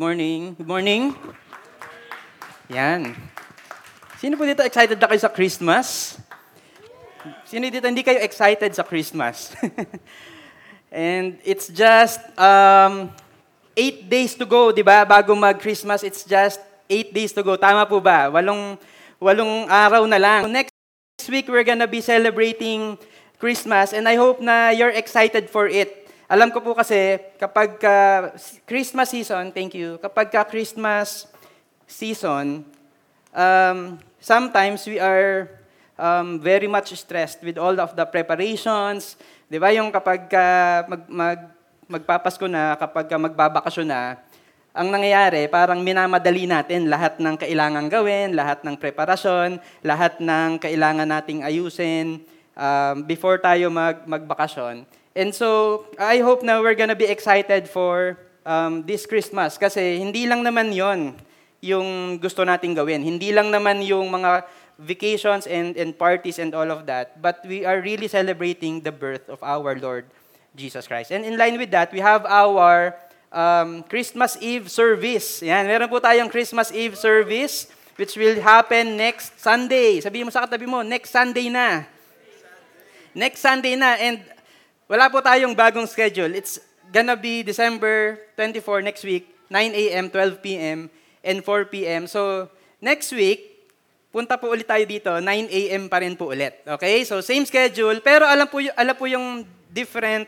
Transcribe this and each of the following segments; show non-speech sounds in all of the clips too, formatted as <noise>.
morning. Good morning. Yan. Sino po dito excited na kayo sa Christmas? Sino dito hindi kayo excited sa Christmas? <laughs> And it's just um, eight days to go, di ba? Bago mag-Christmas, it's just eight days to go. Tama po ba? Walong, walong araw na lang. Next week, we're gonna be celebrating Christmas and I hope na you're excited for it. Alam ko po kasi, kapag ka Christmas season, thank you, kapag ka Christmas season, um, sometimes we are um, very much stressed with all of the preparations. Di ba yung kapag ka mag, mag, magpapasko na, kapag ka magbabakasyon na, ang nangyayari, parang minamadali natin lahat ng kailangan gawin, lahat ng preparasyon, lahat ng kailangan nating ayusin um, before tayo mag, magbakasyon. And so, I hope na we're gonna be excited for um, this Christmas kasi hindi lang naman yon yung gusto nating gawin. Hindi lang naman yung mga vacations and, and parties and all of that, but we are really celebrating the birth of our Lord Jesus Christ. And in line with that, we have our um, Christmas Eve service. Yan, meron po tayong Christmas Eve service which will happen next Sunday. Sabihin mo sa katabi mo, next Sunday na. Next Sunday na. And wala po tayong bagong schedule. It's gonna be December 24 next week, 9 a.m., 12 p.m., and 4 p.m. So, next week, punta po ulit tayo dito, 9 a.m. pa rin po ulit. Okay? So, same schedule, pero alam po, y- alam po yung different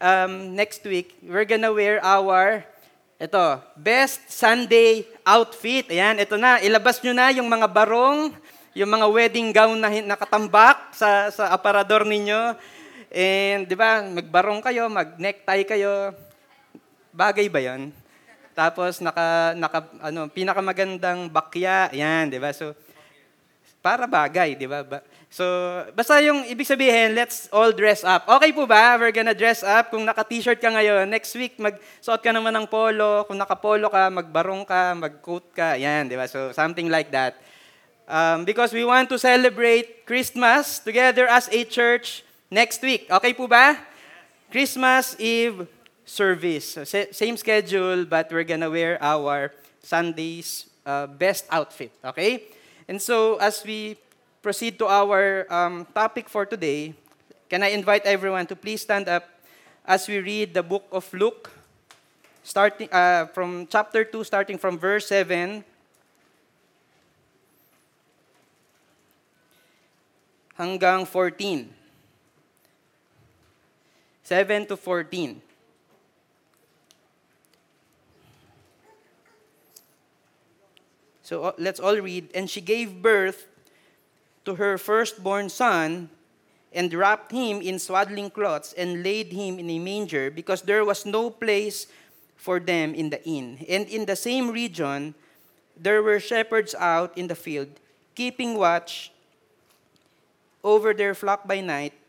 um, next week. We're gonna wear our, ito, best Sunday outfit. Ayan, ito na. Ilabas nyo na yung mga barong, yung mga wedding gown na nakatambak sa, sa aparador ninyo. And, di ba, magbarong kayo, mag-necktie kayo. Bagay ba yon? Tapos, naka, naka, ano, pinakamagandang bakya. Yan, di ba? So, para bagay, di ba? So, basta yung ibig sabihin, let's all dress up. Okay po ba? We're gonna dress up. Kung naka-t-shirt ka ngayon, next week, magsuot ka naman ng polo. Kung naka-polo ka, magbarong ka, mag-coat ka. Yan, di ba? So, something like that. Um, because we want to celebrate Christmas together as a church next week. Okay po ba? Christmas Eve service. Same schedule, but we're gonna wear our Sunday's uh, best outfit. Okay? And so, as we proceed to our um, topic for today, can I invite everyone to please stand up as we read the book of Luke, starting uh, from chapter 2, starting from verse 7 hanggang 14. 7 to 14. So uh, let's all read. And she gave birth to her firstborn son and wrapped him in swaddling cloths and laid him in a manger because there was no place for them in the inn. And in the same region, there were shepherds out in the field, keeping watch over their flock by night,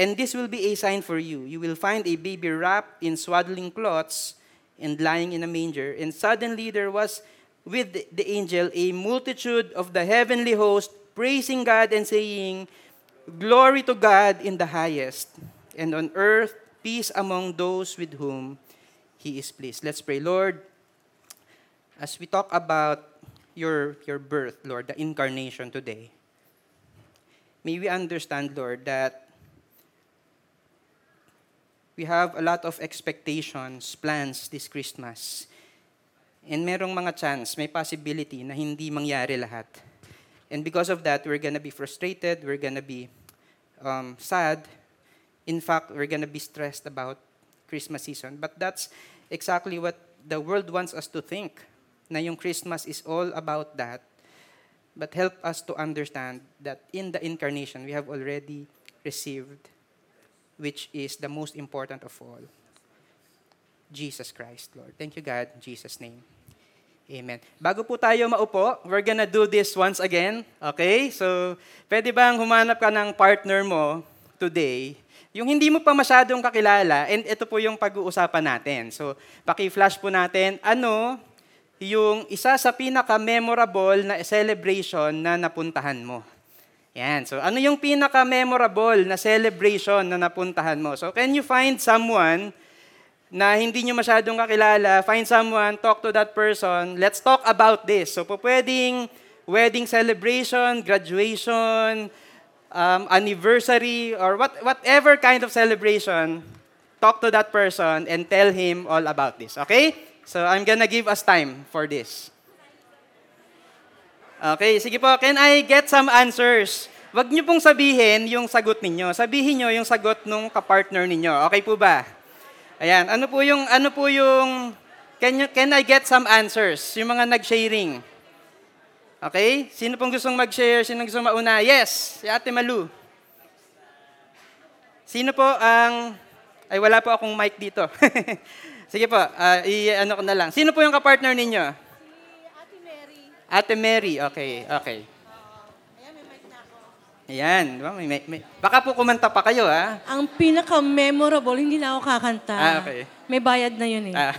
And this will be a sign for you. You will find a baby wrapped in swaddling cloths and lying in a manger. And suddenly there was with the angel a multitude of the heavenly host praising God and saying, Glory to God in the highest, and on earth peace among those with whom he is pleased. Let's pray. Lord, as we talk about your, your birth, Lord, the incarnation today, may we understand, Lord, that we have a lot of expectations, plans this Christmas. And merong mga chance, may possibility na hindi mangyari lahat. And because of that, we're gonna be frustrated, we're gonna be um, sad. In fact, we're gonna be stressed about Christmas season. But that's exactly what the world wants us to think, na yung Christmas is all about that. But help us to understand that in the incarnation, we have already received which is the most important of all Jesus Christ, Lord. Thank you, God, in Jesus' name. Amen. Bago po tayo maupo, we're gonna do this once again. Okay? So, pwede bang humanap ka ng partner mo today? Yung hindi mo pa masyadong kakilala, and ito po yung pag-uusapan natin. So, paki-flash po natin, ano yung isa sa pinaka-memorable na celebration na napuntahan mo? Yan. So, ano yung pinaka-memorable na celebration na napuntahan mo? So, can you find someone na hindi nyo masyadong kakilala, find someone, talk to that person, let's talk about this. So, pwedeng wedding celebration, graduation, um, anniversary, or what, whatever kind of celebration, talk to that person and tell him all about this. Okay? So, I'm gonna give us time for this. Okay, sige po. Can I get some answers? Wag niyo pong sabihin yung sagot ninyo. Sabihin niyo yung sagot nung kapartner ninyo. Okay po ba? Ayan, ano po yung, ano po yung, can, you, can I get some answers? Yung mga nag-sharing. Okay? Sino pong gustong mag-share? Sino gustong mauna? Yes, si Ate Malu. Sino po ang, ay wala po akong mic dito. <laughs> Sige po, uh, i-ano ko na lang. Sino po yung kapartner ninyo? Ate Mary. Okay, okay. Ayan, di ba? May, may, may, baka po kumanta pa kayo, ha? Ang pinaka-memorable, hindi na ako kakanta. Ah, okay. May bayad na yun eh. Ah.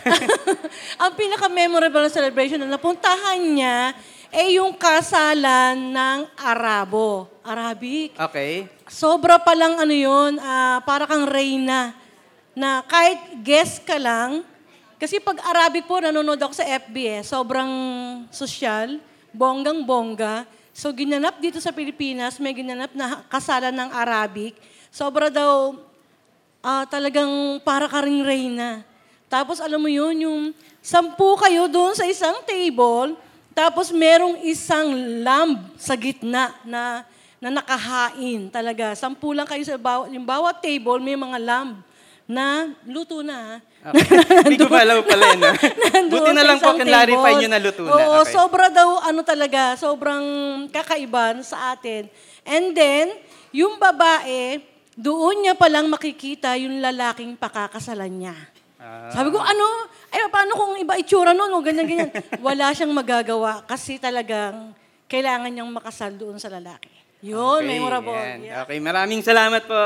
<laughs> Ang pinaka-memorable na celebration na napuntahan niya ay yung kasalan ng Arabo. Arabic. Okay. Sobra pa lang ano yun, ah, para kang reyna. Na kahit guest ka lang, kasi pag Arabic po, nanonood ako sa FB eh, sobrang sosyal, bonggang-bongga. So ginanap dito sa Pilipinas, may ginanap na kasalan ng Arabic. Sobra daw, ah, talagang para ka ring reyna. Tapos alam mo yun, yung sampu kayo doon sa isang table, tapos merong isang lamb sa gitna na, na nakahain talaga. Sampu lang kayo sa bawat, yung bawat table, may mga lamb na luto na. okay. <laughs> Hindi ko pa alam pala yun. ah. <laughs> Buti na lang po, table. nyo na luto na. Oo, Okay. sobra daw, ano talaga, sobrang kakaiba sa atin. And then, yung babae, doon niya palang makikita yung lalaking pakakasalan niya. Ah. Sabi ko, ano? Ay, paano kung iba itsura nun? O ganyan, ganyan. <laughs> Wala siyang magagawa kasi talagang kailangan niyang makasal doon sa lalaki. Yun, Okay, memorable. yan. Yeah. Okay, maraming salamat po.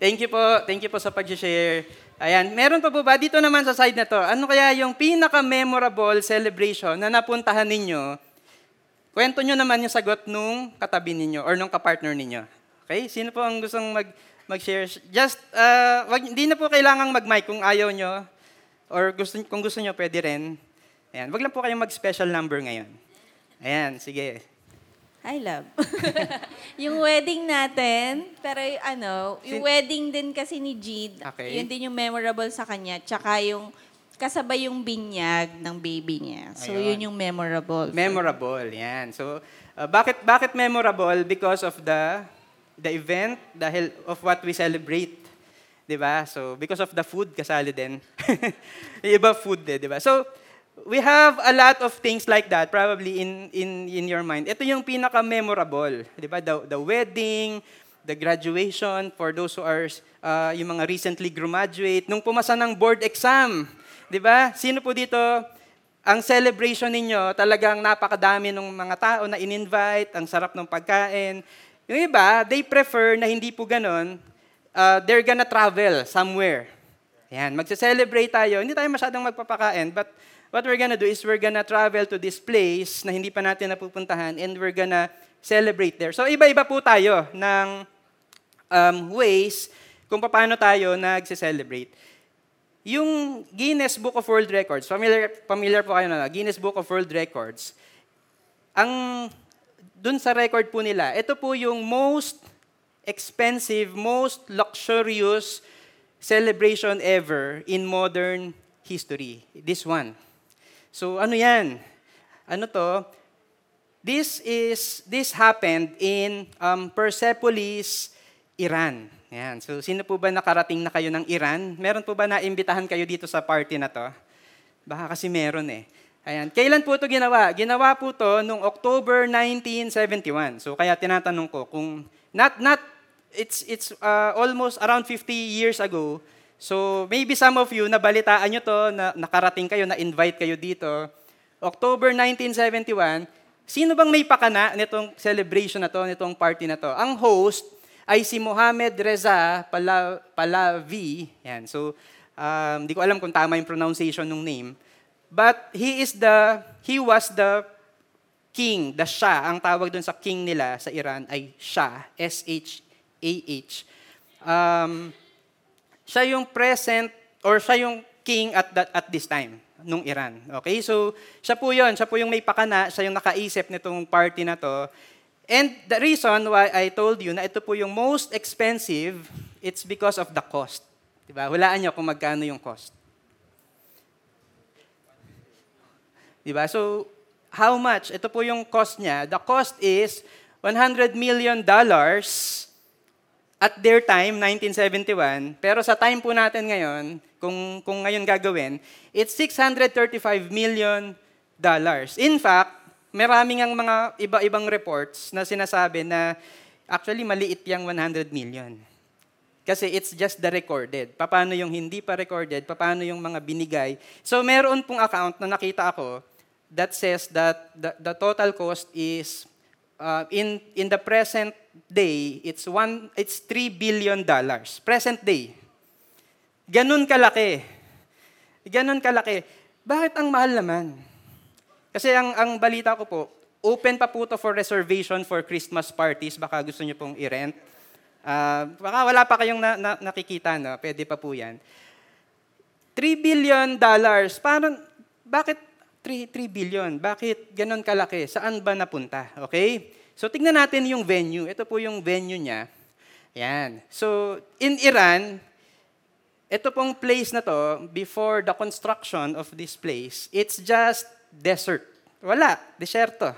Thank you po. Thank you po sa pag-share. Ayan, meron pa po ba dito naman sa side na to? Ano kaya yung pinaka-memorable celebration na napuntahan ninyo? Kwento nyo naman yung sagot nung katabi ninyo or nung kapartner ninyo. Okay? Sino po ang gustong mag mag-share? Just, uh, wag, hindi na po kailangang mag-mic kung ayaw nyo. Or gusto, kung gusto nyo, pwede rin. Ayan, wag lang po kayong mag-special number ngayon. Ayan, sige. I love. <laughs> yung wedding natin, pero y- ano, yung Sin- wedding din kasi ni Jid, Okay. yun din yung memorable sa kanya, tsaka yung kasabay yung binyag ng baby niya. So, Ayun. yun yung memorable. Memorable, yan. So, uh, bakit bakit memorable? Because of the the event, dahil of what we celebrate. 'Di ba? So, because of the food kasali din. <laughs> Yung Iba food eh, 'di ba? So, we have a lot of things like that probably in in in your mind. Ito yung pinaka memorable, 'di ba? The, the wedding, the graduation for those who are uh, yung mga recently graduate, nung pumasa ng board exam, 'di ba? Sino po dito ang celebration ninyo, talagang napakadami ng mga tao na in-invite, ang sarap ng pagkain. Yung iba, they prefer na hindi po ganon, uh, they're gonna travel somewhere. Yan, magse-celebrate tayo. Hindi tayo masyadong magpapakain, but what we're gonna do is we're gonna travel to this place na hindi pa natin napupuntahan and we're gonna celebrate there. So iba-iba po tayo ng um, ways kung paano tayo nagse-celebrate. Yung Guinness Book of World Records, familiar, familiar po kayo na, Guinness Book of World Records, ang dun sa record po nila, ito po yung most expensive, most luxurious celebration ever in modern history. This one. So ano yan? Ano to? This is this happened in um, Persepolis, Iran. Yan. So sino po ba nakarating na kayo ng Iran? Meron po ba naimbitahan kayo dito sa party na to? Baka kasi meron eh. Ayan. Kailan po ito ginawa? Ginawa po to noong October 1971. So kaya tinatanong ko kung not not it's it's uh, almost around 50 years ago. So maybe some of you nabalitaan nyo to, na nakarating kayo, na invite kayo dito. October 1971, sino bang may pakana nitong celebration na to, nitong party na to? Ang host ay si Mohamed Reza Pala, Palavi. Yan. So, um, di ko alam kung tama yung pronunciation ng name. But he is the, he was the king, the Shah. Ang tawag dun sa king nila sa Iran ay Shah, S-H-A-H. Um, siya yung present, or siya yung king at, that, at this time nung Iran. Okay? So, siya po yun. Siya po yung may pakana. Siya yung nakaisip nitong party na to. And the reason why I told you na ito po yung most expensive, it's because of the cost. Diba? Hulaan niyo kung magkano yung cost. Diba? So, how much? Ito po yung cost niya. The cost is 100 million dollars at their time, 1971. Pero sa time po natin ngayon, kung, kung ngayon gagawin, it's 635 million dollars. In fact, maraming ang mga iba-ibang reports na sinasabi na actually maliit yung 100 million. Kasi it's just the recorded. Paano yung hindi pa recorded, paano yung mga binigay. So meron pong account na nakita ako that says that the, the total cost is uh, in in the present day it's one it's 3 billion dollars. Present day. Ganun kalaki. Ganun kalaki. Bakit ang mahal naman? Kasi ang ang balita ko po, open pa po to for reservation for Christmas parties. Baka gusto niyo pong i-rent. Uh, baka wala pa kayong na, na, nakikita, no? Pwede pa po yan. 3 billion dollars. Parang, bakit 3, 3 billion? Bakit ganun kalaki? Saan ba napunta? Okay? So, tignan natin yung venue. Ito po yung venue niya. Yan. So, in Iran, ito pong place na to, before the construction of this place, it's just desert. Wala. Deserto.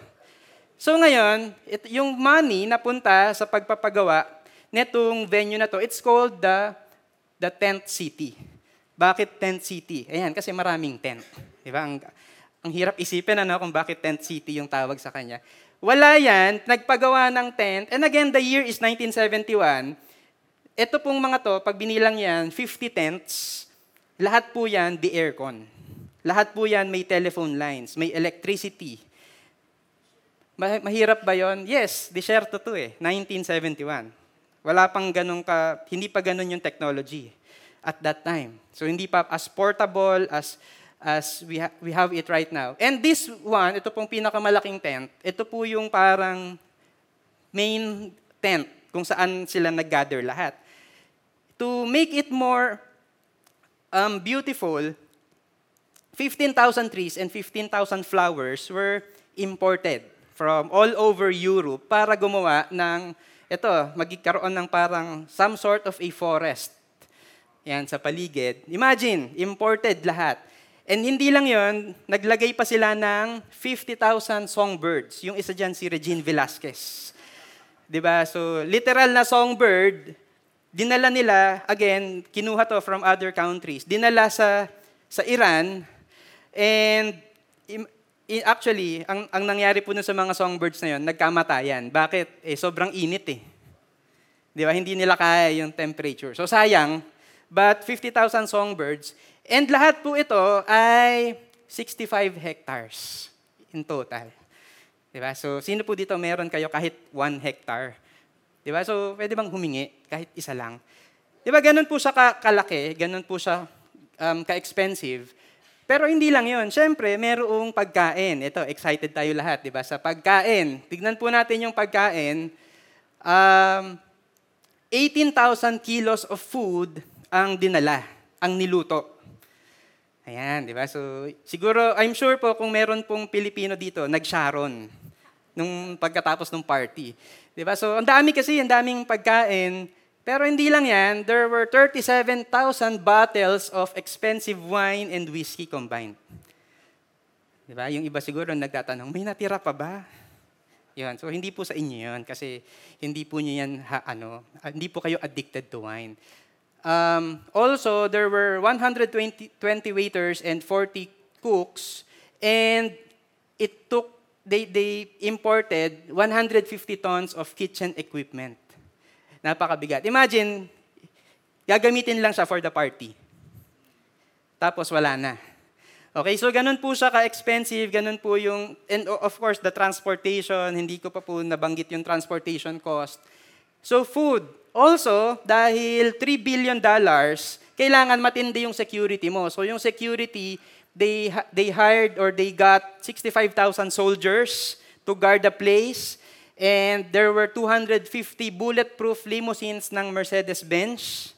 So ngayon, it, yung money na punta sa pagpapagawa netong venue na to, it's called the, the tent city. Bakit tent city? Ayan, kasi maraming tent. Di ba? Ang, ang hirap isipin ano, kung bakit tent city yung tawag sa kanya. Wala yan, nagpagawa ng tent. And again, the year is 1971. Ito pong mga to, pag binilang yan, 50 tents, lahat po yan, the aircon. Lahat po yan may telephone lines, may electricity. Mahirap ba yon? Yes, disyerto to eh, 1971. Wala pang ganun ka, hindi pa ganun yung technology at that time. So hindi pa as portable as as we, ha- we have it right now. And this one, ito pong pinakamalaking tent, ito po yung parang main tent kung saan sila nag-gather lahat. To make it more um, beautiful, 15,000 trees and 15,000 flowers were imported from all over Europe para gumawa ng ito, magkikaroon ng parang some sort of a forest. Yan, sa paligid. Imagine, imported lahat. And hindi lang yon, naglagay pa sila ng 50,000 songbirds. Yung isa dyan si Regine Velasquez. ba? So, literal na songbird, dinala nila, again, kinuha to from other countries, dinala sa, sa Iran, and actually, ang, ang nangyari po nun sa mga songbirds na yon, nagkamatayan. Bakit? Eh, sobrang init eh. Di ba? Hindi nila kaya yung temperature. So sayang, but 50,000 songbirds, and lahat po ito ay 65 hectares in total. Di ba? So sino po dito meron kayo kahit 1 hectare? Di ba? So pwede bang humingi kahit isa lang? Di ba? Ganun po siya kalaki, ganun po siya um, ka-expensive. Pero hindi lang yon. Siyempre, merong pagkain. Ito, excited tayo lahat, di ba? Sa pagkain. Tignan po natin yung pagkain. Um, 18,000 kilos of food ang dinala, ang niluto. Ayan, di ba? So, siguro, I'm sure po kung meron pong Pilipino dito, nag-sharon nung pagkatapos ng party. Di ba? So, ang dami kasi, ang daming pagkain. Pero hindi lang yan, there were 37,000 bottles of expensive wine and whiskey combined. Di ba? Yung iba siguro nagtatanong, may natira pa ba? Yun. So, hindi po sa inyo yun kasi hindi po niyo yan, ha, ano, hindi po kayo addicted to wine. Um, also, there were 120 20 waiters and 40 cooks and it took, they, they imported 150 tons of kitchen equipment. Napakabigat. Imagine, gagamitin lang siya for the party. Tapos wala na. Okay, so ganun po siya ka-expensive, ganun po yung, and of course, the transportation, hindi ko pa po nabanggit yung transportation cost. So food, also, dahil 3 billion dollars, kailangan matindi yung security mo. So yung security, they, they hired or they got 65,000 soldiers to guard the place. And there were 250 bulletproof limousines ng Mercedes-Benz.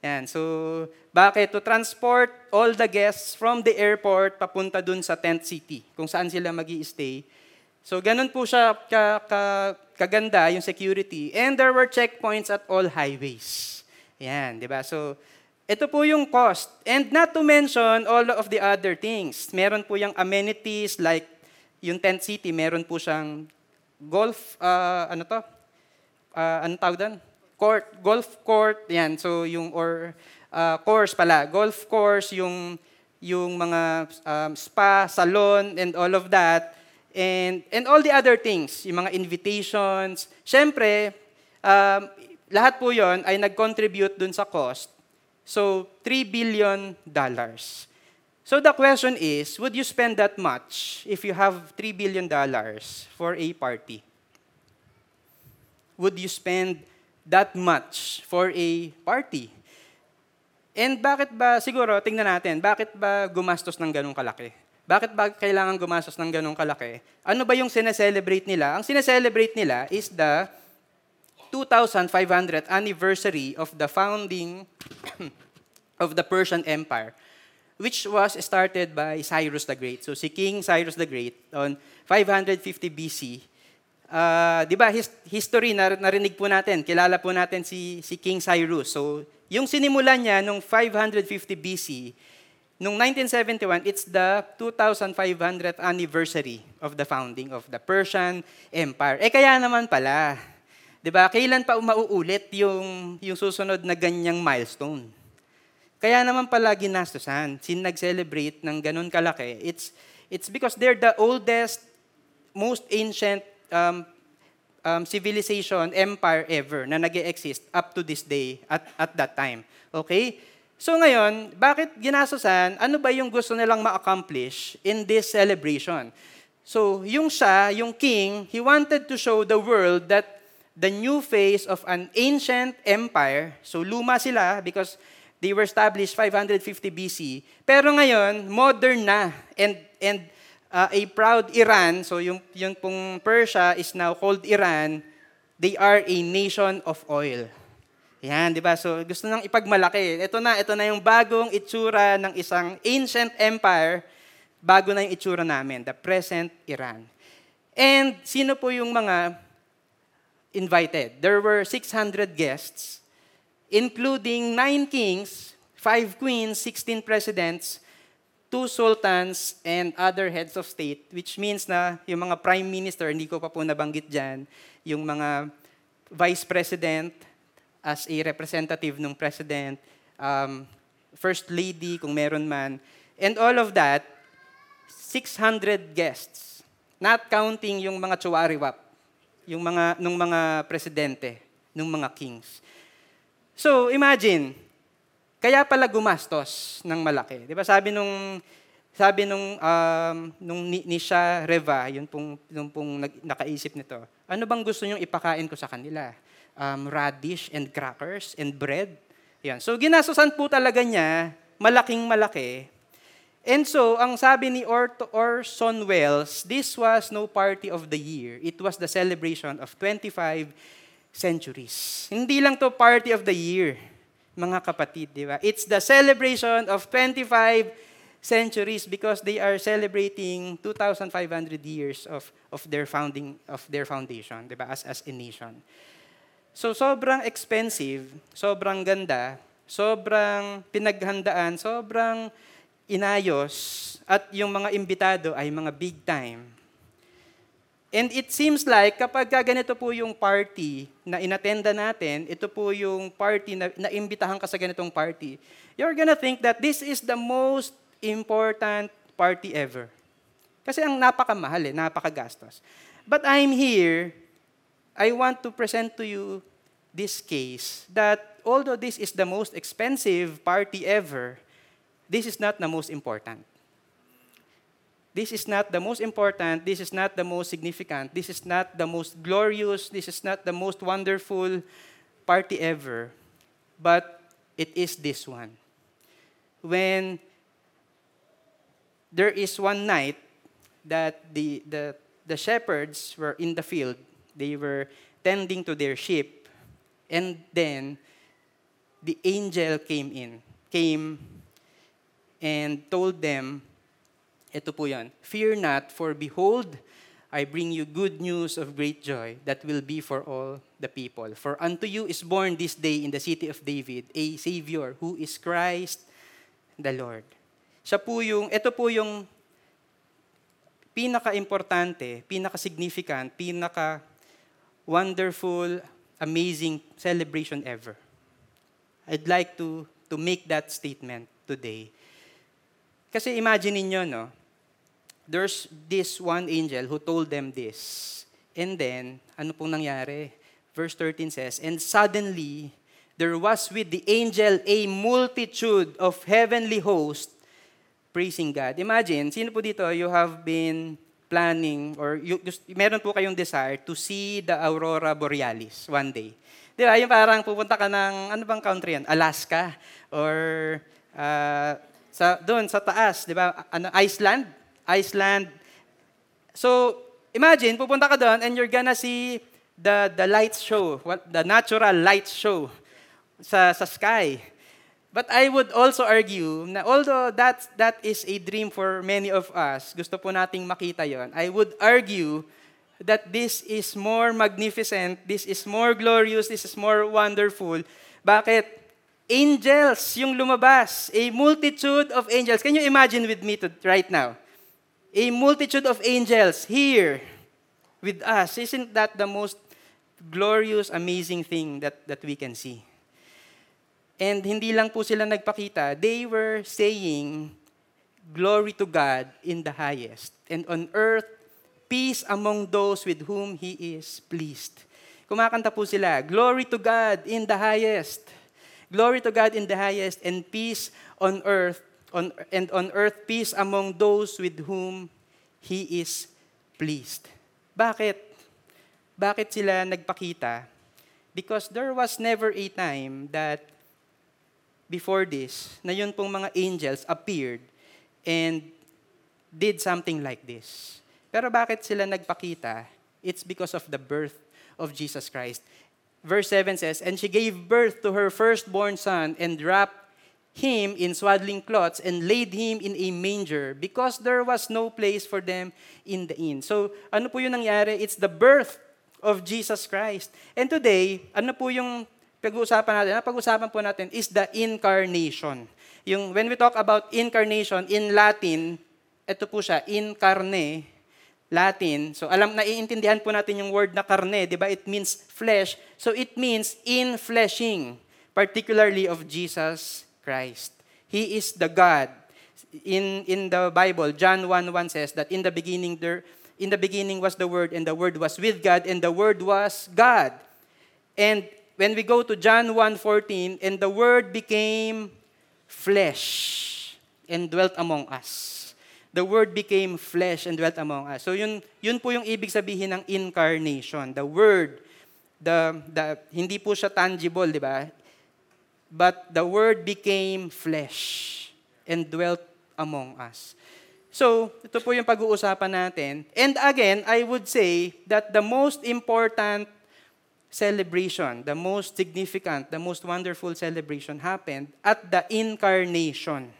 Yan. So, bakit? To transport all the guests from the airport papunta dun sa tent city, kung saan sila mag stay So, ganun po siya ka, ka, kaganda yung security. And there were checkpoints at all highways. Yan, di ba? So, ito po yung cost. And not to mention all of the other things. Meron po yung amenities like yung tent city, meron po siyang golf, uh, ano to? Uh, ano tawag doon? Court, golf court, yan. So yung, or uh, course pala, golf course, yung, yung mga um, spa, salon, and all of that. And, and all the other things, yung mga invitations. Siyempre, um, lahat po yon ay nag-contribute dun sa cost. So, 3 billion dollars. So the question is, would you spend that much if you have 3 billion dollars for a party? Would you spend that much for a party? And bakit ba, siguro, tingnan natin, bakit ba gumastos ng ganong kalaki? Bakit ba kailangan gumastos ng ganong kalaki? Ano ba yung sineselebrate nila? Ang sineselebrate nila is the 2,500th anniversary of the founding <clears throat> of the Persian Empire, which was started by Cyrus the Great. So si King Cyrus the Great on 550 BC, uh, di ba, his, history, nar- narinig po natin, kilala po natin si, si King Cyrus. So yung sinimulan niya nung 550 BC, Noong 1971, it's the 2,500th anniversary of the founding of the Persian Empire. Eh kaya naman pala, 'di ba? Kailan pa mauulit yung yung susunod na ganyang milestone? Kaya naman pala ginastusan, sin nag-celebrate ng ganun kalaki. It's it's because they're the oldest, most ancient um, um, civilization, empire ever na nag exist up to this day at, at that time. Okay? So ngayon, bakit ginastusan? Ano ba yung gusto nilang ma-accomplish in this celebration? So yung siya, yung king, he wanted to show the world that the new phase of an ancient empire, so luma sila because they were established 550 BC, pero ngayon, modern na and, and uh, a proud Iran, so yung, yung pong Persia is now called Iran, they are a nation of oil. Yan, di ba? So, gusto nang ipagmalaki. Ito na, ito na yung bagong itsura ng isang ancient empire, bago na yung itsura namin, the present Iran. And sino po yung mga invited? There were 600 guests, including nine kings, five queens, 16 presidents, two sultans, and other heads of state, which means na yung mga prime minister, hindi ko pa po nabanggit dyan, yung mga vice president, as a representative ng president, um, first lady kung meron man, and all of that, 600 guests, not counting yung mga chuwariwap, yung mga, nung mga presidente, nung mga kings. So, imagine, kaya pala gumastos ng malaki. Di ba sabi nung sabi nung um, nung Nisha Reva, yun pong, yung pong nag, nakaisip nito, ano bang gusto niyong ipakain ko sa kanila? Um, radish and crackers and bread. Yan. So ginastosan po talaga niya, malaking malaki. And so, ang sabi ni Or- Orson Welles, this was no party of the year. It was the celebration of 25 centuries. Hindi lang to party of the year, mga kapatid, di ba? It's the celebration of 25 centuries because they are celebrating 2,500 years of, of their founding, of their foundation, di ba? As, as a nation. So sobrang expensive, sobrang ganda, sobrang pinaghandaan, sobrang inayos, at yung mga imbitado ay mga big time. And it seems like kapag ganito po yung party na inatenda natin, ito po yung party na naimbitahan ka sa ganitong party, you're gonna think that this is the most important party ever. Kasi ang napakamahal eh, napakagastos. But I'm here I want to present to you this case that although this is the most expensive party ever, this is not the most important. This is not the most important, this is not the most significant, this is not the most glorious, this is not the most wonderful party ever, but it is this one. When there is one night that the, the, the shepherds were in the field, they were tending to their sheep, and then the angel came in, came and told them, ito po yan, Fear not, for behold, I bring you good news of great joy that will be for all the people. For unto you is born this day in the city of David a Savior who is Christ the Lord. Siya po yung, ito po yung pinaka-importante, pinaka-significant, pinaka-wonderful, amazing celebration ever. I'd like to, to make that statement today. Kasi imagine niyo no, there's this one angel who told them this. And then, ano pong nangyari? Verse 13 says, And suddenly, there was with the angel a multitude of heavenly hosts praising God. Imagine, sino po dito, you have been planning or you, just, meron po kayong desire to see the aurora borealis one day. Di ba? Yung parang pupunta ka ng, ano bang country yan? Alaska or uh, sa doon sa taas, di ba? Ano, Iceland? Iceland. So, imagine, pupunta ka doon and you're gonna see the, the light show, what, the natural light show sa, sa sky. But I would also argue na although that, that is a dream for many of us, gusto po nating makita yon. I would argue that this is more magnificent, this is more glorious, this is more wonderful. Bakit? Angels yung lumabas. A multitude of angels. Can you imagine with me to, right now? A multitude of angels here with us. Isn't that the most glorious, amazing thing that, that we can see? And hindi lang po sila nagpakita, they were saying, Glory to God in the highest, and on earth, peace among those with whom He is pleased. Kumakanta po sila, Glory to God in the highest. Glory to God in the highest, and peace on earth, on, and on earth peace among those with whom He is pleased. Bakit? Bakit sila nagpakita? Because there was never a time that before this, na yun pong mga angels appeared and did something like this. Pero bakit sila nagpakita? It's because of the birth of Jesus Christ. Verse 7 says, And she gave birth to her firstborn son and wrapped him in swaddling cloths and laid him in a manger because there was no place for them in the inn. So, ano po yung nangyari? It's the birth of Jesus Christ. And today, ano po yung pag-uusapan natin, ang pag-uusapan po natin is the incarnation. Yung, when we talk about incarnation, in Latin, ito po siya, incarne, Latin. So alam na iintindihan po natin yung word na karne, 'di ba? It means flesh. So it means in-fleshing, particularly of Jesus Christ. He is the God. In in the Bible, John 1:1 says that in the beginning there in the beginning was the word and the word was with God and the word was God. And when we go to John 1:14 and the word became flesh and dwelt among us. The word became flesh and dwelt among us. So yun yun po yung ibig sabihin ng incarnation. The word the the hindi po siya tangible, di ba? But the word became flesh and dwelt among us. So, ito po yung pag-uusapan natin. And again, I would say that the most important celebration, the most significant, the most wonderful celebration happened at the incarnation.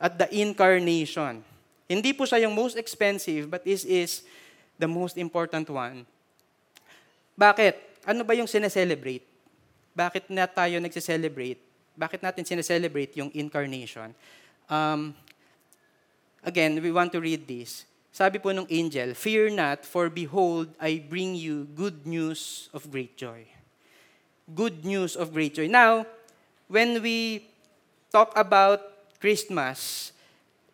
At the incarnation. Hindi po siya yung most expensive, but this is the most important one. Bakit? Ano ba yung sineselebrate? Bakit na tayo nagse-celebrate? Bakit natin sineselebrate yung incarnation? Um, again, we want to read this. Sabi po nung angel, Fear not, for behold, I bring you good news of great joy. Good news of great joy. Now, when we talk about Christmas,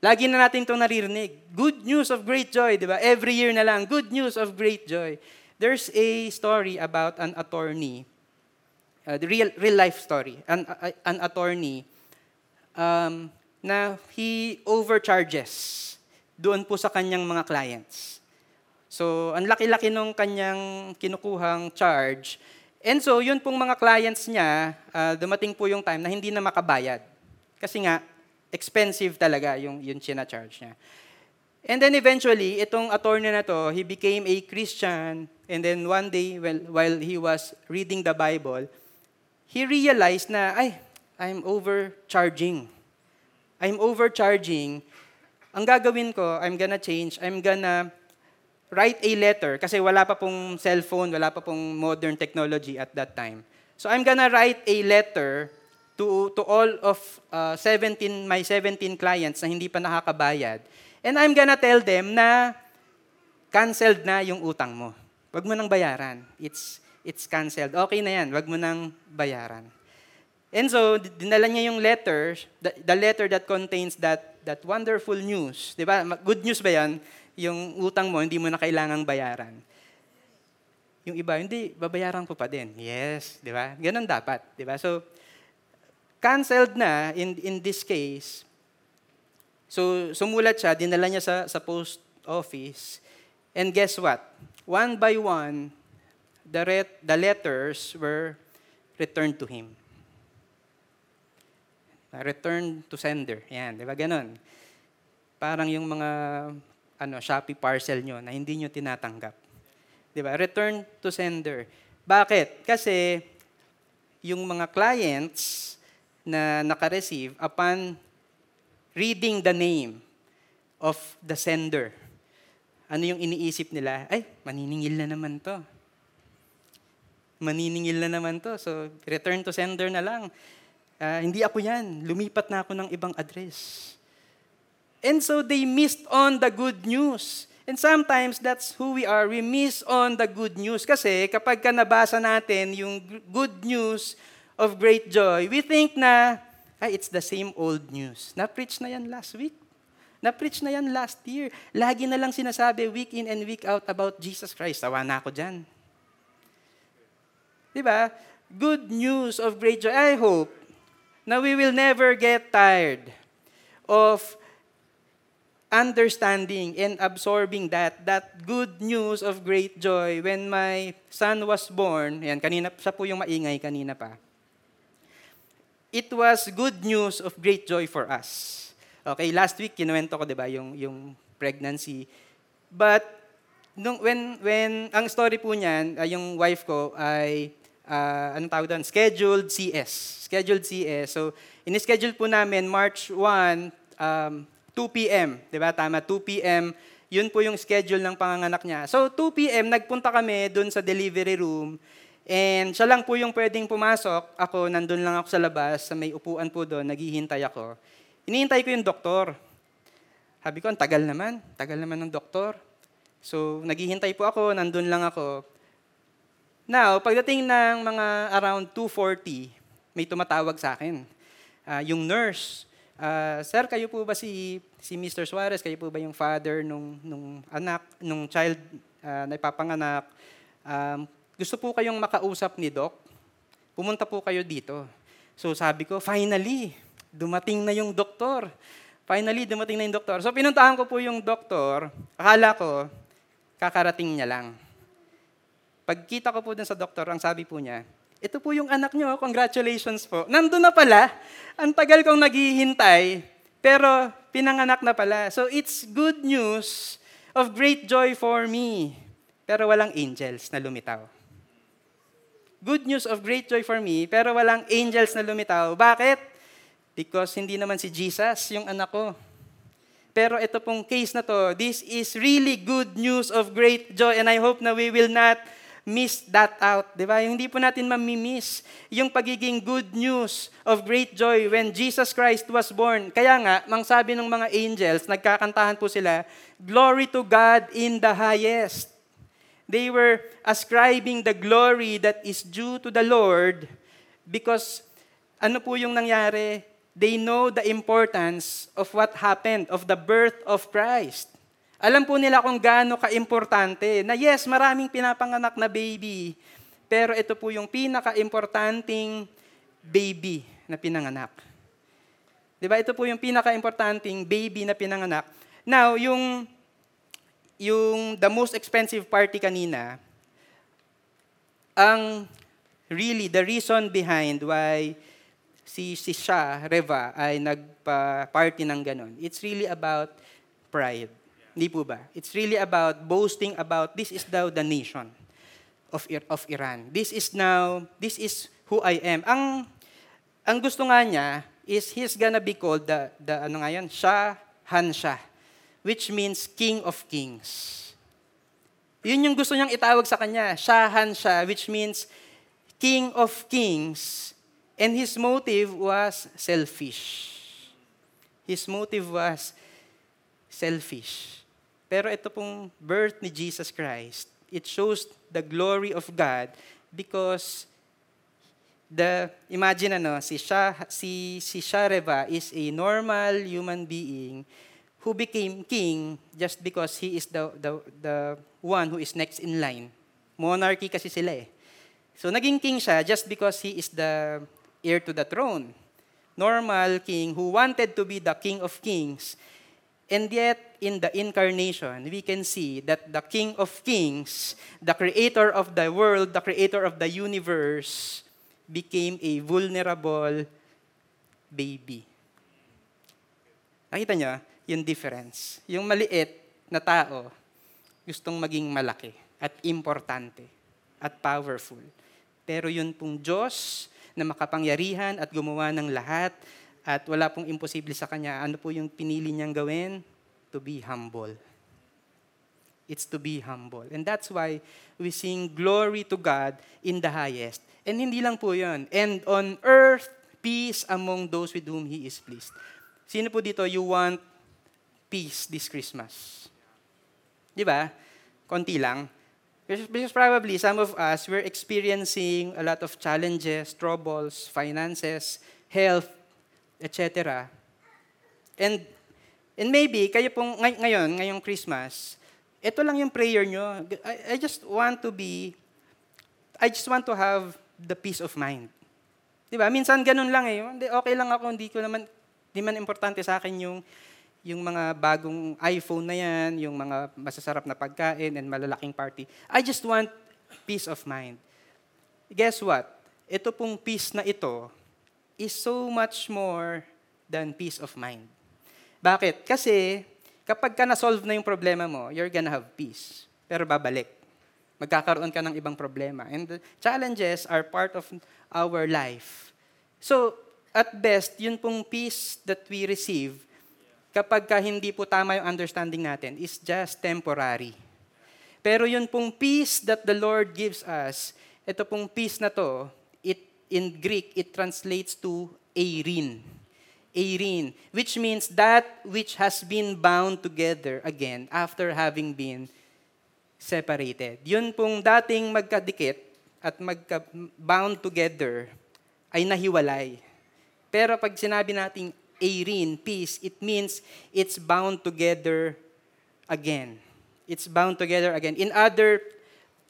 lagi na natin itong naririnig. Good news of great joy, di ba? Every year na lang, good news of great joy. There's a story about an attorney, uh, the real, real life story, an, uh, an attorney um, na he overcharges doon po sa kanyang mga clients. So, ang laki-laki nung kanyang kinukuhang charge. And so, yun pong mga clients niya, ah, dumating po yung time na hindi na makabayad. Kasi nga, expensive talaga yung, yung charge niya. And then eventually, itong attorney na to, he became a Christian. And then one day, while, while he was reading the Bible, he realized na, ay, I'm overcharging. I'm overcharging. Ang gagawin ko, I'm gonna change. I'm gonna write a letter kasi wala pa pong cellphone, wala pa pong modern technology at that time. So I'm gonna write a letter to to all of uh, 17 my 17 clients na hindi pa nakakabayad. And I'm gonna tell them na canceled na yung utang mo. Wag mo nang bayaran. It's it's canceled. Okay na yan. Wag mo nang bayaran. And so, dinala niya yung letter, the, the letter that contains that that wonderful news. Di ba? Good news ba yan? Yung utang mo, hindi mo na kailangang bayaran. Yung iba, hindi, babayaran ko pa din. Yes, di ba? Ganon dapat, di ba? So, canceled na in, in this case. So, sumulat siya, dinala niya sa, sa post office. And guess what? One by one, the, ret, the letters were returned to him. Return to sender. Yan, di ba? Ganon. Parang yung mga ano, Shopee parcel nyo na hindi nyo tinatanggap. Di ba? Return to sender. Bakit? Kasi yung mga clients na naka-receive upon reading the name of the sender, ano yung iniisip nila? Ay, maniningil na naman to. Maniningil na naman to. So, return to sender na lang. Uh, hindi ako yan. Lumipat na ako ng ibang address. And so they missed on the good news. And sometimes that's who we are. We miss on the good news. Kasi kapag ka nabasa natin yung good news of great joy, we think na, ay, it's the same old news. Na-preach na yan last week. Na-preach na yan last year. Lagi na lang sinasabi week in and week out about Jesus Christ. Tawa na ako dyan. Diba? Good news of great joy. I hope na we will never get tired of understanding and absorbing that, that good news of great joy when my son was born, yan, kanina, sa po yung maingay kanina pa. It was good news of great joy for us. Okay, last week, kinuwento ko, di ba, yung, yung pregnancy. But, nung, when, when, ang story po niyan, uh, yung wife ko ay uh, anong tawag doon? Scheduled CS. Scheduled CS. So, in-schedule po namin March 1, um, 2 p.m. Ba? Tama, 2 p.m. Yun po yung schedule ng panganganak niya. So, 2 p.m., nagpunta kami doon sa delivery room. And siya lang po yung pwedeng pumasok. Ako, nandun lang ako sa labas, sa may upuan po doon, naghihintay ako. Hinihintay ko yung doktor. Sabi ko, ang tagal naman. Tagal naman ng doktor. So, naghihintay po ako, nandun lang ako. Now, pagdating ng mga around 2.40, may tumatawag sa akin. Uh, yung nurse, uh, Sir, kayo po ba si, si Mr. Suarez? Kayo po ba yung father nung, nung anak, nung child uh, na ipapanganak? Um, gusto po kayong makausap ni Doc? Pumunta po kayo dito. So sabi ko, finally, dumating na yung doktor. Finally, dumating na yung doktor. So pinuntahan ko po yung doktor. Akala ko, kakarating niya lang. Pagkita ko po dun sa doktor, ang sabi po niya, ito po yung anak niyo, congratulations po. Nandun na pala, ang tagal kong naghihintay, pero pinanganak na pala. So it's good news of great joy for me. Pero walang angels na lumitaw. Good news of great joy for me, pero walang angels na lumitaw. Bakit? Because hindi naman si Jesus yung anak ko. Pero ito pong case na to, this is really good news of great joy and I hope na we will not miss that out. Di ba? Yung hindi po natin mamimiss yung pagiging good news of great joy when Jesus Christ was born. Kaya nga, mang sabi ng mga angels, nagkakantahan po sila, Glory to God in the highest. They were ascribing the glory that is due to the Lord because ano po yung nangyari? They know the importance of what happened, of the birth of Christ. Alam po nila kung gaano ka-importante na yes, maraming pinapanganak na baby, pero ito po yung pinaka-importanting baby na pinanganak. 'Di ba? Ito po yung pinaka-importanting baby na pinanganak Now, yung, yung the most expensive party kanina, ang really the reason behind why si, si Shah Reva ay nagpa-party ng ganon, it's really about pride. Hindi po ba? It's really about boasting about this is now the nation of, of Iran. This is now, this is who I am. Ang, ang gusto nga niya is he's gonna be called the, the ano nga yan, Shah Hanshah, which means King of Kings. Yun yung gusto niyang itawag sa kanya, Shahan siya, which means King of Kings. And his motive was selfish. His motive was selfish. Pero ito pong birth ni Jesus Christ, it shows the glory of God because the imagine ano si Shah, si si Shareva is a normal human being who became king just because he is the, the, the one who is next in line. Monarchy kasi sila eh. So naging king siya just because he is the heir to the throne. Normal king who wanted to be the king of kings. And yet, in the incarnation, we can see that the king of kings, the creator of the world, the creator of the universe, became a vulnerable baby. Nakita niyo? yung difference. Yung maliit na tao, gustong maging malaki at importante at powerful. Pero yun pong Diyos na makapangyarihan at gumawa ng lahat at wala pong imposible sa Kanya, ano po yung pinili niyang gawin? To be humble. It's to be humble. And that's why we sing glory to God in the highest. And hindi lang po yun. And on earth, peace among those with whom He is pleased. Sino po dito you want peace this Christmas. Di ba? Konti lang. Because probably some of us, we're experiencing a lot of challenges, troubles, finances, health, etc. And, and maybe, kayo pong ngay- ngayon, ngayong Christmas, ito lang yung prayer nyo. I, I just want to be, I just want to have the peace of mind. Di ba? Minsan ganun lang eh. Okay lang ako, hindi ko naman, hindi man importante sa akin yung yung mga bagong iPhone na yan, yung mga masasarap na pagkain and malalaking party. I just want peace of mind. Guess what? Ito pong peace na ito is so much more than peace of mind. Bakit? Kasi kapag ka na-solve na yung problema mo, you're gonna have peace. Pero babalik. Magkakaroon ka ng ibang problema. And challenges are part of our life. So, at best, yun pong peace that we receive kapag ka hindi po tama yung understanding natin, is just temporary. Pero yun pong peace that the Lord gives us, ito pong peace na to, it, in Greek, it translates to eirin. Eirin, which means that which has been bound together again after having been separated. Yun pong dating magkadikit at magka, bound together ay nahiwalay. Pero pag sinabi nating Erin, peace, it means it's bound together again. It's bound together again. In other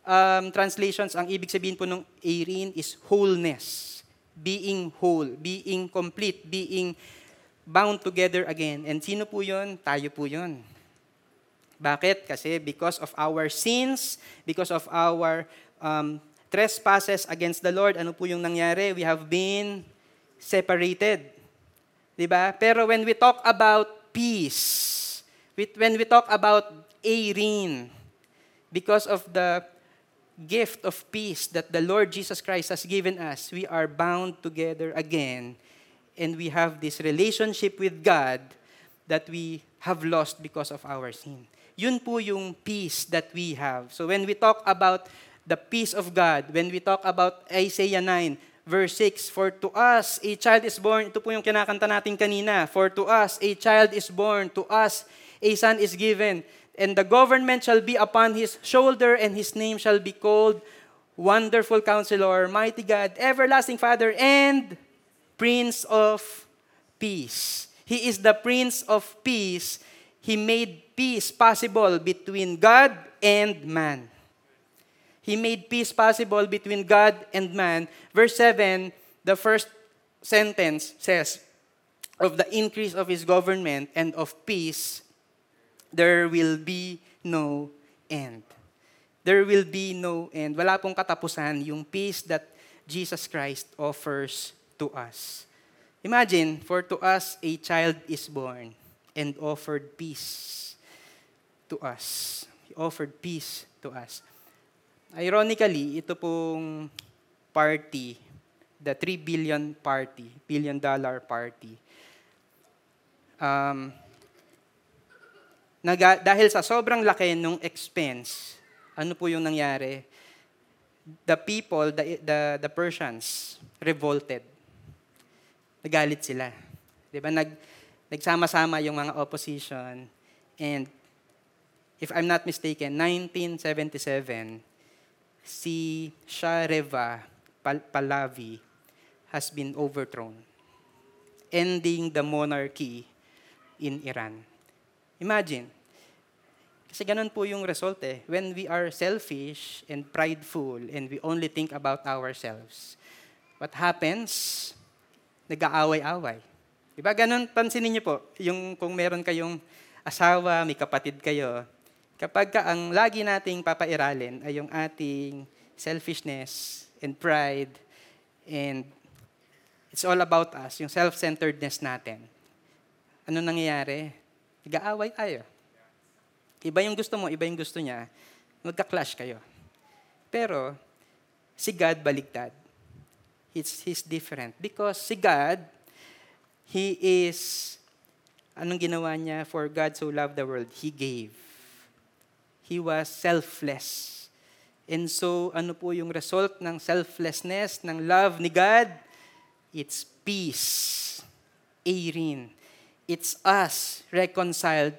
um, translations, ang ibig sabihin po ng Erin is wholeness. Being whole, being complete, being bound together again. And sino po yun? Tayo po yun. Bakit? Kasi because of our sins, because of our um, trespasses against the Lord, ano po yung nangyari? We have been separated. 'Di ba? Pero when we talk about peace, when we talk about Erin, because of the gift of peace that the Lord Jesus Christ has given us, we are bound together again and we have this relationship with God that we have lost because of our sin. Yun po yung peace that we have. So when we talk about the peace of God, when we talk about Isaiah 9, verse 6, For to us a child is born, ito po yung kinakanta natin kanina, For to us a child is born, to us a son is given, and the government shall be upon his shoulder, and his name shall be called Wonderful Counselor, Mighty God, Everlasting Father, and Prince of Peace. He is the Prince of Peace. He made peace possible between God and man. He made peace possible between God and man. Verse 7, the first sentence says, of the increase of his government and of peace there will be no end. There will be no end. Wala pong katapusan yung peace that Jesus Christ offers to us. Imagine, for to us a child is born and offered peace to us. He offered peace to us. Ironically, ito pong party, the 3 billion party, billion dollar party, um, naga, dahil sa sobrang laki ng expense, ano po yung nangyari? The people, the, the, the Persians, revolted. Nagalit sila. Di ba? Nag, nagsama-sama yung mga opposition. And if I'm not mistaken, 1977, si Shah Reva Pal- Pahlavi has been overthrown, ending the monarchy in Iran. Imagine, kasi ganun po yung result eh. When we are selfish and prideful and we only think about ourselves, what happens? Nag-aaway-away. Diba? Ganun, pansinin niyo po, yung kung meron kayong asawa, may kapatid kayo, kapag ka ang lagi nating papairalin ay yung ating selfishness and pride and it's all about us, yung self-centeredness natin. Ano nangyayari? Nag-aaway tayo. Iba yung gusto mo, iba yung gusto niya, magka-clash kayo. Pero, si God baligtad. He's, he's different. Because si God, He is, anong ginawa niya? For God so loved the world, He gave. He was selfless. And so, ano po yung result ng selflessness, ng love ni God? It's peace. Erin. It's us reconciled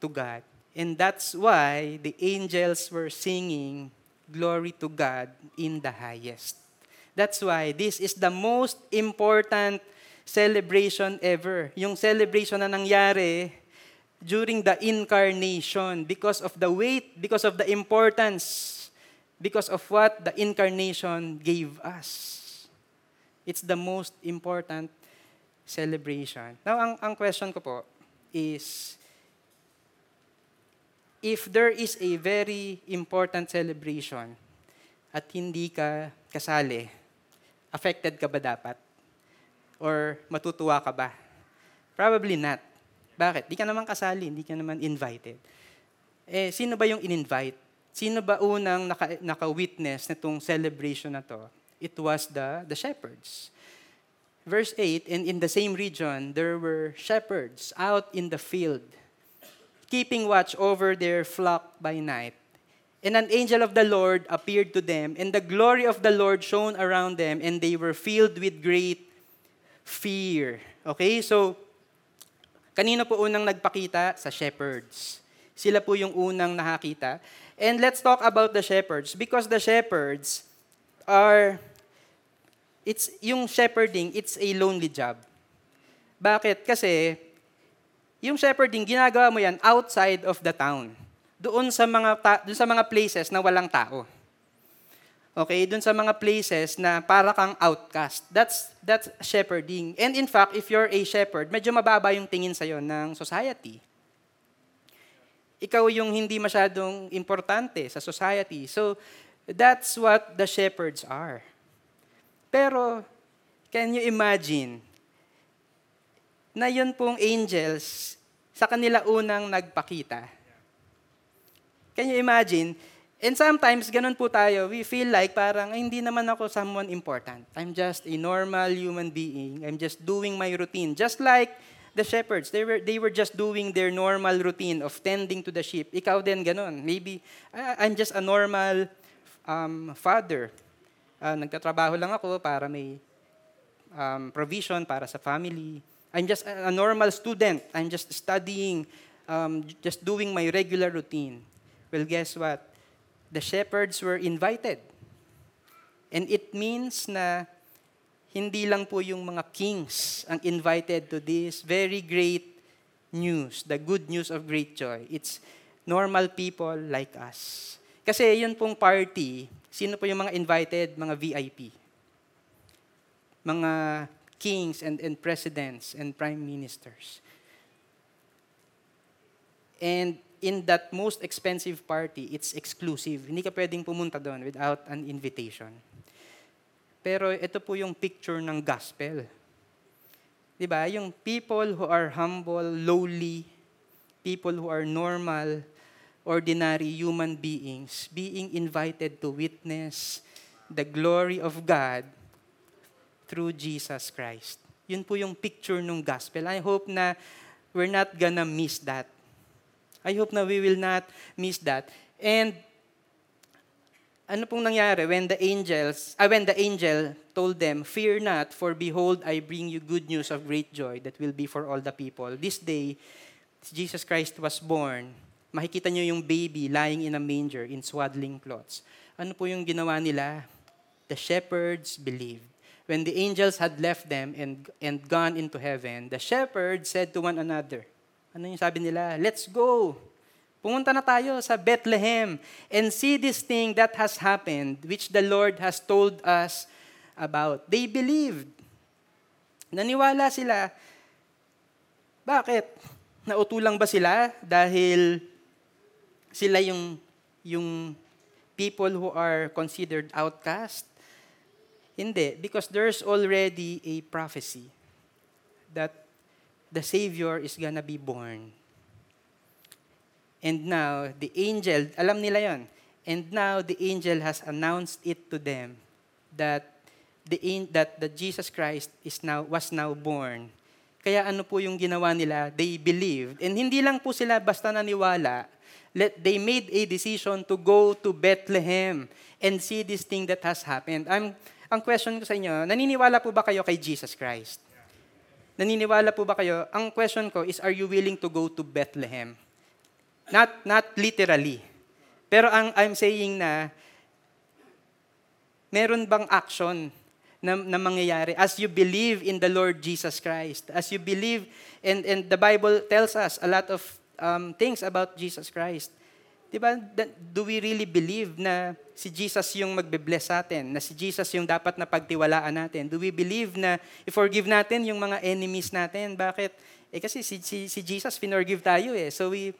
to God. And that's why the angels were singing, Glory to God in the highest. That's why this is the most important celebration ever. Yung celebration na nangyari during the incarnation because of the weight, because of the importance, because of what the incarnation gave us. It's the most important celebration. Now, ang, ang question ko po is, if there is a very important celebration at hindi ka kasali, affected ka ba dapat? Or matutuwa ka ba? Probably not. Bakit? Di ka naman kasali, hindi ka naman invited. Eh, sino ba yung in-invite? Sino ba unang naka, naka-witness nitong celebration na to? It was the, the shepherds. Verse 8, and in the same region, there were shepherds out in the field, keeping watch over their flock by night. And an angel of the Lord appeared to them, and the glory of the Lord shone around them, and they were filled with great fear. Okay, so, kanino po unang nagpakita? Sa shepherds. Sila po yung unang nakakita. And let's talk about the shepherds, because the shepherds are it's yung shepherding, it's a lonely job. Bakit? Kasi yung shepherding ginagawa mo yan outside of the town. Doon sa mga ta- doon sa mga places na walang tao. Okay, doon sa mga places na para kang outcast. That's that's shepherding. And in fact, if you're a shepherd, medyo mababa yung tingin sa ng society. Ikaw yung hindi masyadong importante sa society. So, that's what the shepherds are. Pero, can you imagine na yun pong angels sa kanila unang nagpakita? Can you imagine? And sometimes, ganun po tayo. We feel like parang, hindi naman ako someone important. I'm just a normal human being. I'm just doing my routine. Just like the shepherds, they were, they were just doing their normal routine of tending to the sheep. Ikaw din ganun. Maybe, I'm just a normal um, father uh, nagtatrabaho lang ako para may um, provision para sa family. I'm just a, normal student. I'm just studying, um, just doing my regular routine. Well, guess what? The shepherds were invited. And it means na hindi lang po yung mga kings ang invited to this very great news, the good news of great joy. It's normal people like us. Kasi yun pong party, Sino po yung mga invited, mga VIP? Mga kings and, and presidents and prime ministers. And in that most expensive party, it's exclusive. Hindi ka pwedeng pumunta doon without an invitation. Pero ito po yung picture ng gospel. 'Di ba? Yung people who are humble, lowly, people who are normal, ordinary human beings being invited to witness the glory of God through Jesus Christ. Yun po yung picture ng gospel. I hope na we're not gonna miss that. I hope na we will not miss that. And ano pong nangyari when the angels, ah, when the angel told them, Fear not, for behold, I bring you good news of great joy that will be for all the people. This day, Jesus Christ was born. Makikita niyo yung baby lying in a manger in swaddling cloths. Ano po yung ginawa nila? The shepherds believed. When the angels had left them and, and gone into heaven, the shepherds said to one another, ano yung sabi nila? Let's go. Pumunta na tayo sa Bethlehem and see this thing that has happened, which the Lord has told us about. They believed. Naniwala sila. Bakit? Nautulang ba sila dahil sila yung, yung people who are considered outcast? Hindi, because there's already a prophecy that the Savior is gonna be born. And now, the angel, alam nila yon. And now, the angel has announced it to them that the that the Jesus Christ is now was now born. Kaya ano po yung ginawa nila? They believed. And hindi lang po sila basta naniwala. Let, they made a decision to go to Bethlehem and see this thing that has happened. I'm, ang question ko sa inyo, naniniwala po ba kayo kay Jesus Christ? Naniniwala po ba kayo? Ang question ko is, are you willing to go to Bethlehem? Not, not literally. Pero ang I'm saying na, meron bang action na, na mangyayari as you believe in the Lord Jesus Christ? As you believe, and, and the Bible tells us a lot of um, things about Jesus Christ. Diba, do we really believe na si Jesus yung magbe-bless sa atin? Na si Jesus yung dapat na pagtiwalaan natin? Do we believe na i-forgive natin yung mga enemies natin? Bakit? Eh kasi si, si, si Jesus, finorgive tayo eh. So we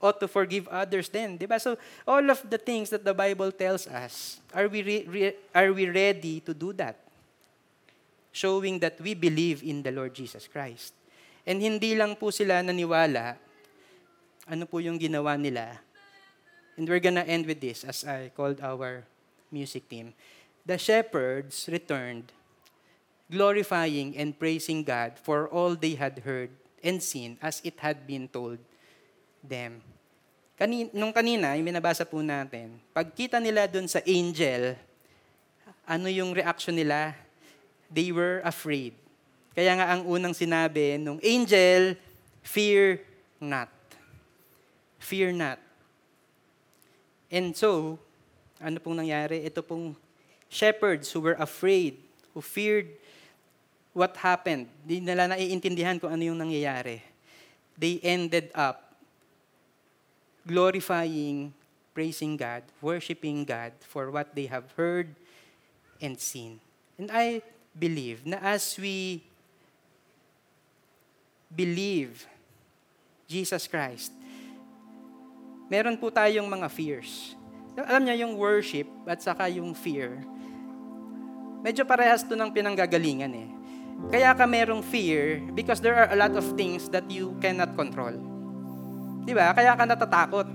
ought to forgive others then. Diba? So all of the things that the Bible tells us, are we, re, re, are we ready to do that? Showing that we believe in the Lord Jesus Christ. And hindi lang po sila naniwala, ano po yung ginawa nila? And we're gonna end with this as I called our music team. The shepherds returned, glorifying and praising God for all they had heard and seen as it had been told them. Kanin, nung kanina, yung binabasa po natin, pagkita nila dun sa angel, ano yung reaction nila? They were afraid. Kaya nga ang unang sinabi nung angel, fear not. Fear not. And so, ano pong nangyari? Ito pong shepherds who were afraid, who feared what happened. Di nila naiintindihan kung ano yung nangyayari. They ended up glorifying, praising God, worshiping God for what they have heard and seen. And I believe na as we believe Jesus Christ, meron po tayong mga fears. Alam niya yung worship at saka yung fear. Medyo parehas to ng pinanggagalingan eh. Kaya ka merong fear because there are a lot of things that you cannot control. Di ba? Kaya ka natatakot.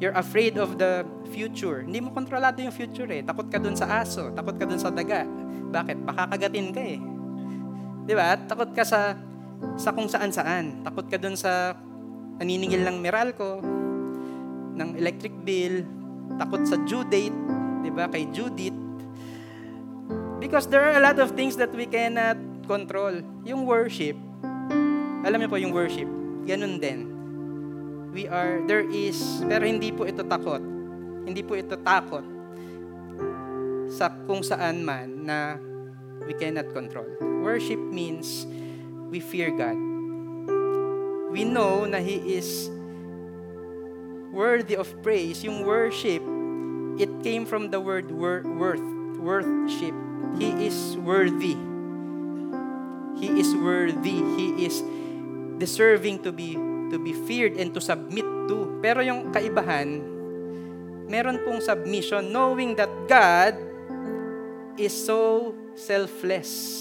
You're afraid of the future. Hindi mo kontrolado yung future eh. Takot ka dun sa aso. Takot ka dun sa daga. Bakit? Baka kagatin ka eh. Di ba? Takot ka sa sa kung saan-saan. Takot ka dun sa naniningil ng Meralco, ng electric bill, takot sa due date, di ba, kay Judith. Because there are a lot of things that we cannot control. Yung worship, alam niyo po yung worship, ganun din. We are, there is, pero hindi po ito takot. Hindi po ito takot sa kung saan man na we cannot control. Worship means we fear God. We know na He is worthy of praise, yung worship, it came from the word wor- worth, worthship. He is worthy. He is worthy. He is deserving to be to be feared and to submit to. Pero yung kaibahan, meron pong submission, knowing that God is so selfless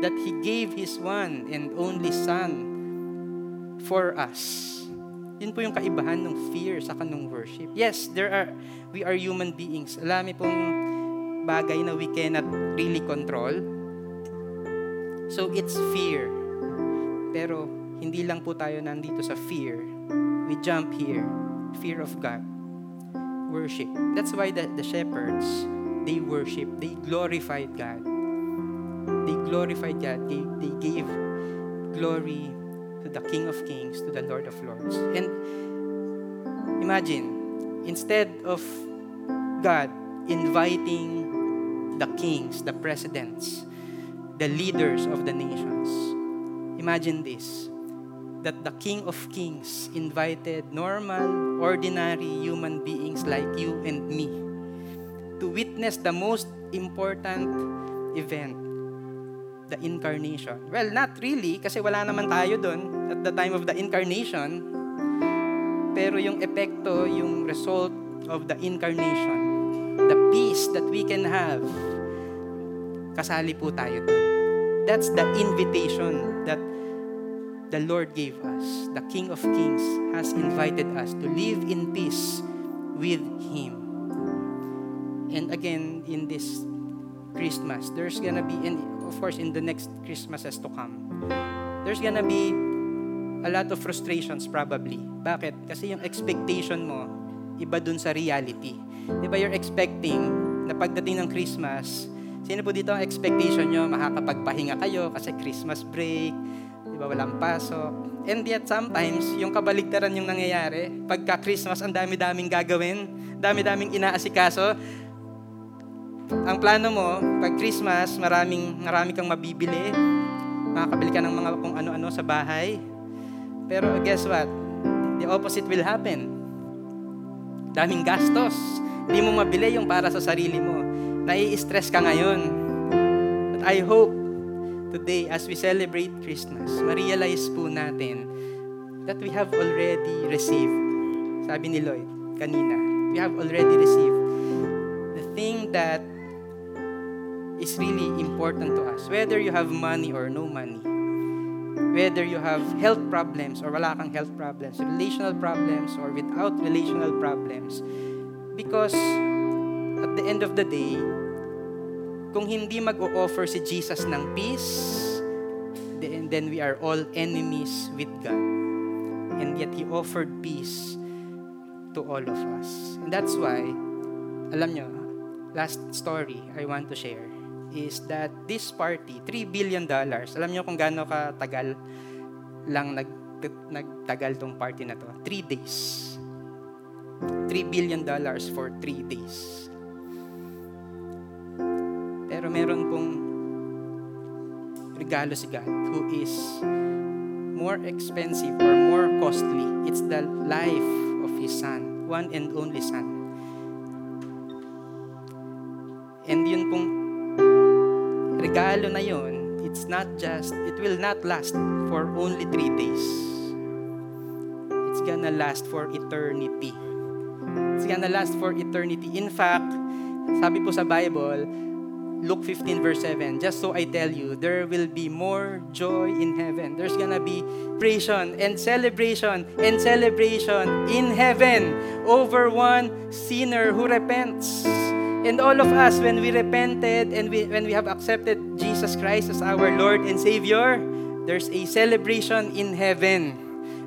that He gave His one and only Son for us. Yun po yung kaibahan ng fear sa kanong worship. Yes, there are, we are human beings. Alami pong bagay na we cannot really control. So it's fear. Pero hindi lang po tayo nandito sa fear. We jump here. Fear of God. Worship. That's why the, the shepherds, they worship. They glorified God. They glorified God. They, they gave glory to the King of Kings, to the Lord of Lords. And imagine, instead of God inviting the kings, the presidents, the leaders of the nations, imagine this that the King of Kings invited normal, ordinary human beings like you and me to witness the most important event the incarnation. Well, not really, kasi wala naman tayo doon at the time of the incarnation. Pero yung epekto, yung result of the incarnation, the peace that we can have, kasali po tayo doon. That's the invitation that the Lord gave us. The King of Kings has invited us to live in peace with Him. And again, in this Christmas, there's gonna be, and of course, in the next Christmases to come, there's gonna be a lot of frustrations probably. Bakit? Kasi yung expectation mo, iba dun sa reality. Di ba you're expecting na pagdating ng Christmas, sino po dito ang expectation nyo? Makakapagpahinga kayo kasi Christmas break, di ba walang pasok. And yet sometimes, yung kabaligtaran yung nangyayari, pagka Christmas, ang dami-daming gagawin, dami-daming inaasikaso, ang plano mo, pag Christmas, maraming, marami kang mabibili. Makakabili ka ng mga kung ano-ano sa bahay. Pero guess what? The opposite will happen. Daming gastos. Hindi mo mabili yung para sa sarili mo. Nai-stress ka ngayon. But I hope today, as we celebrate Christmas, ma-realize po natin that we have already received. Sabi ni Lloyd kanina, we have already received the thing that is really important to us. Whether you have money or no money. Whether you have health problems or wala kang health problems, relational problems or without relational problems. Because at the end of the day, kung hindi mag-o-offer si Jesus ng peace, then, then we are all enemies with God. And yet He offered peace to all of us. And that's why, alam nyo, last story I want to share is that this party, 3 billion dollars, alam niyo kung gaano katagal lang nag, nagtagal tong party na to? 3 days. 3 billion dollars for 3 days. Pero meron pong regalo si God who is more expensive or more costly. It's the life of His Son, one and only Son. And yun pong regalo na yon, it's not just, it will not last for only three days. It's gonna last for eternity. It's gonna last for eternity. In fact, sabi po sa Bible, Luke 15 verse 7, just so I tell you, there will be more joy in heaven. There's gonna be praise and celebration and celebration in heaven over one sinner who repents. And all of us, when we repented and we, when we have accepted Jesus Christ as our Lord and Savior, there's a celebration in heaven.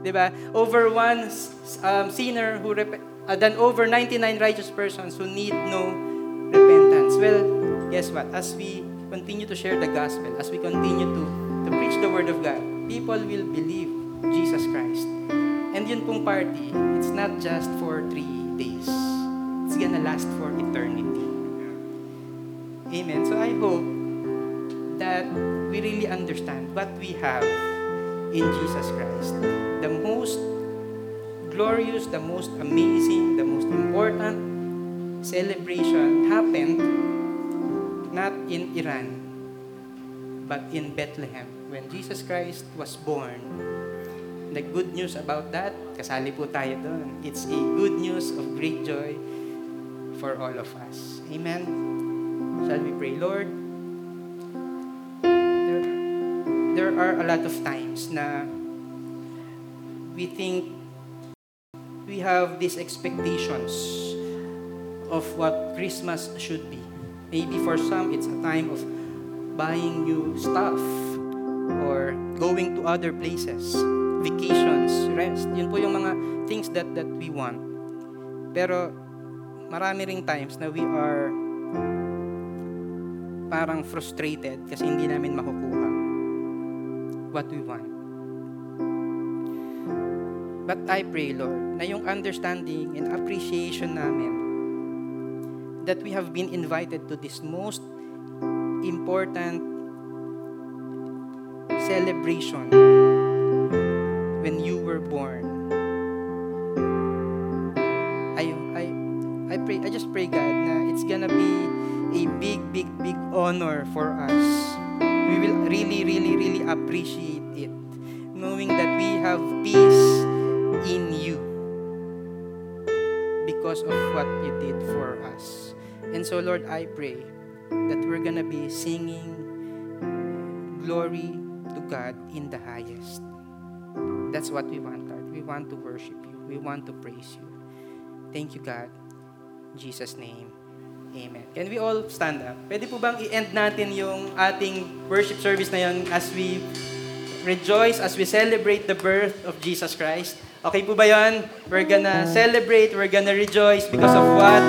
Diba? Over one um, sinner who rep- uh, than over 99 righteous persons who need no repentance. Well, guess what? As we continue to share the gospel, as we continue to, to preach the word of God, people will believe Jesus Christ. And yun pong party, it's not just for three days. It's gonna last for eternity. Amen. So I hope that we really understand what we have in Jesus Christ. The most glorious, the most amazing, the most important celebration happened not in Iran, but in Bethlehem. When Jesus Christ was born, the good news about that, kasali po tayo doon. It's a good news of great joy for all of us. Amen. Shall we pray, Lord? There, there are a lot of times na we think we have these expectations of what Christmas should be. Maybe for some, it's a time of buying new stuff or going to other places, vacations, rest. Yun po yung mga things that that we want. Pero marami ring times na we are parang frustrated kasi hindi namin makukuha what we want. But I pray, Lord, na yung understanding and appreciation namin that we have been invited to this most important celebration when you were born. Pray, I just pray, God, na it's gonna be a big, big, big honor for us. We will really, really, really appreciate it, knowing that we have peace in you because of what you did for us. And so, Lord, I pray that we're gonna be singing glory to God in the highest. That's what we want, Lord. We want to worship you. We want to praise you. Thank you, God. Jesus' name. Amen. Can we all stand up? Pwede po bang i-end natin yung ating worship service na yun as we rejoice, as we celebrate the birth of Jesus Christ? Okay po ba yun? We're gonna celebrate, we're gonna rejoice because of what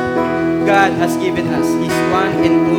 God has given us, His one and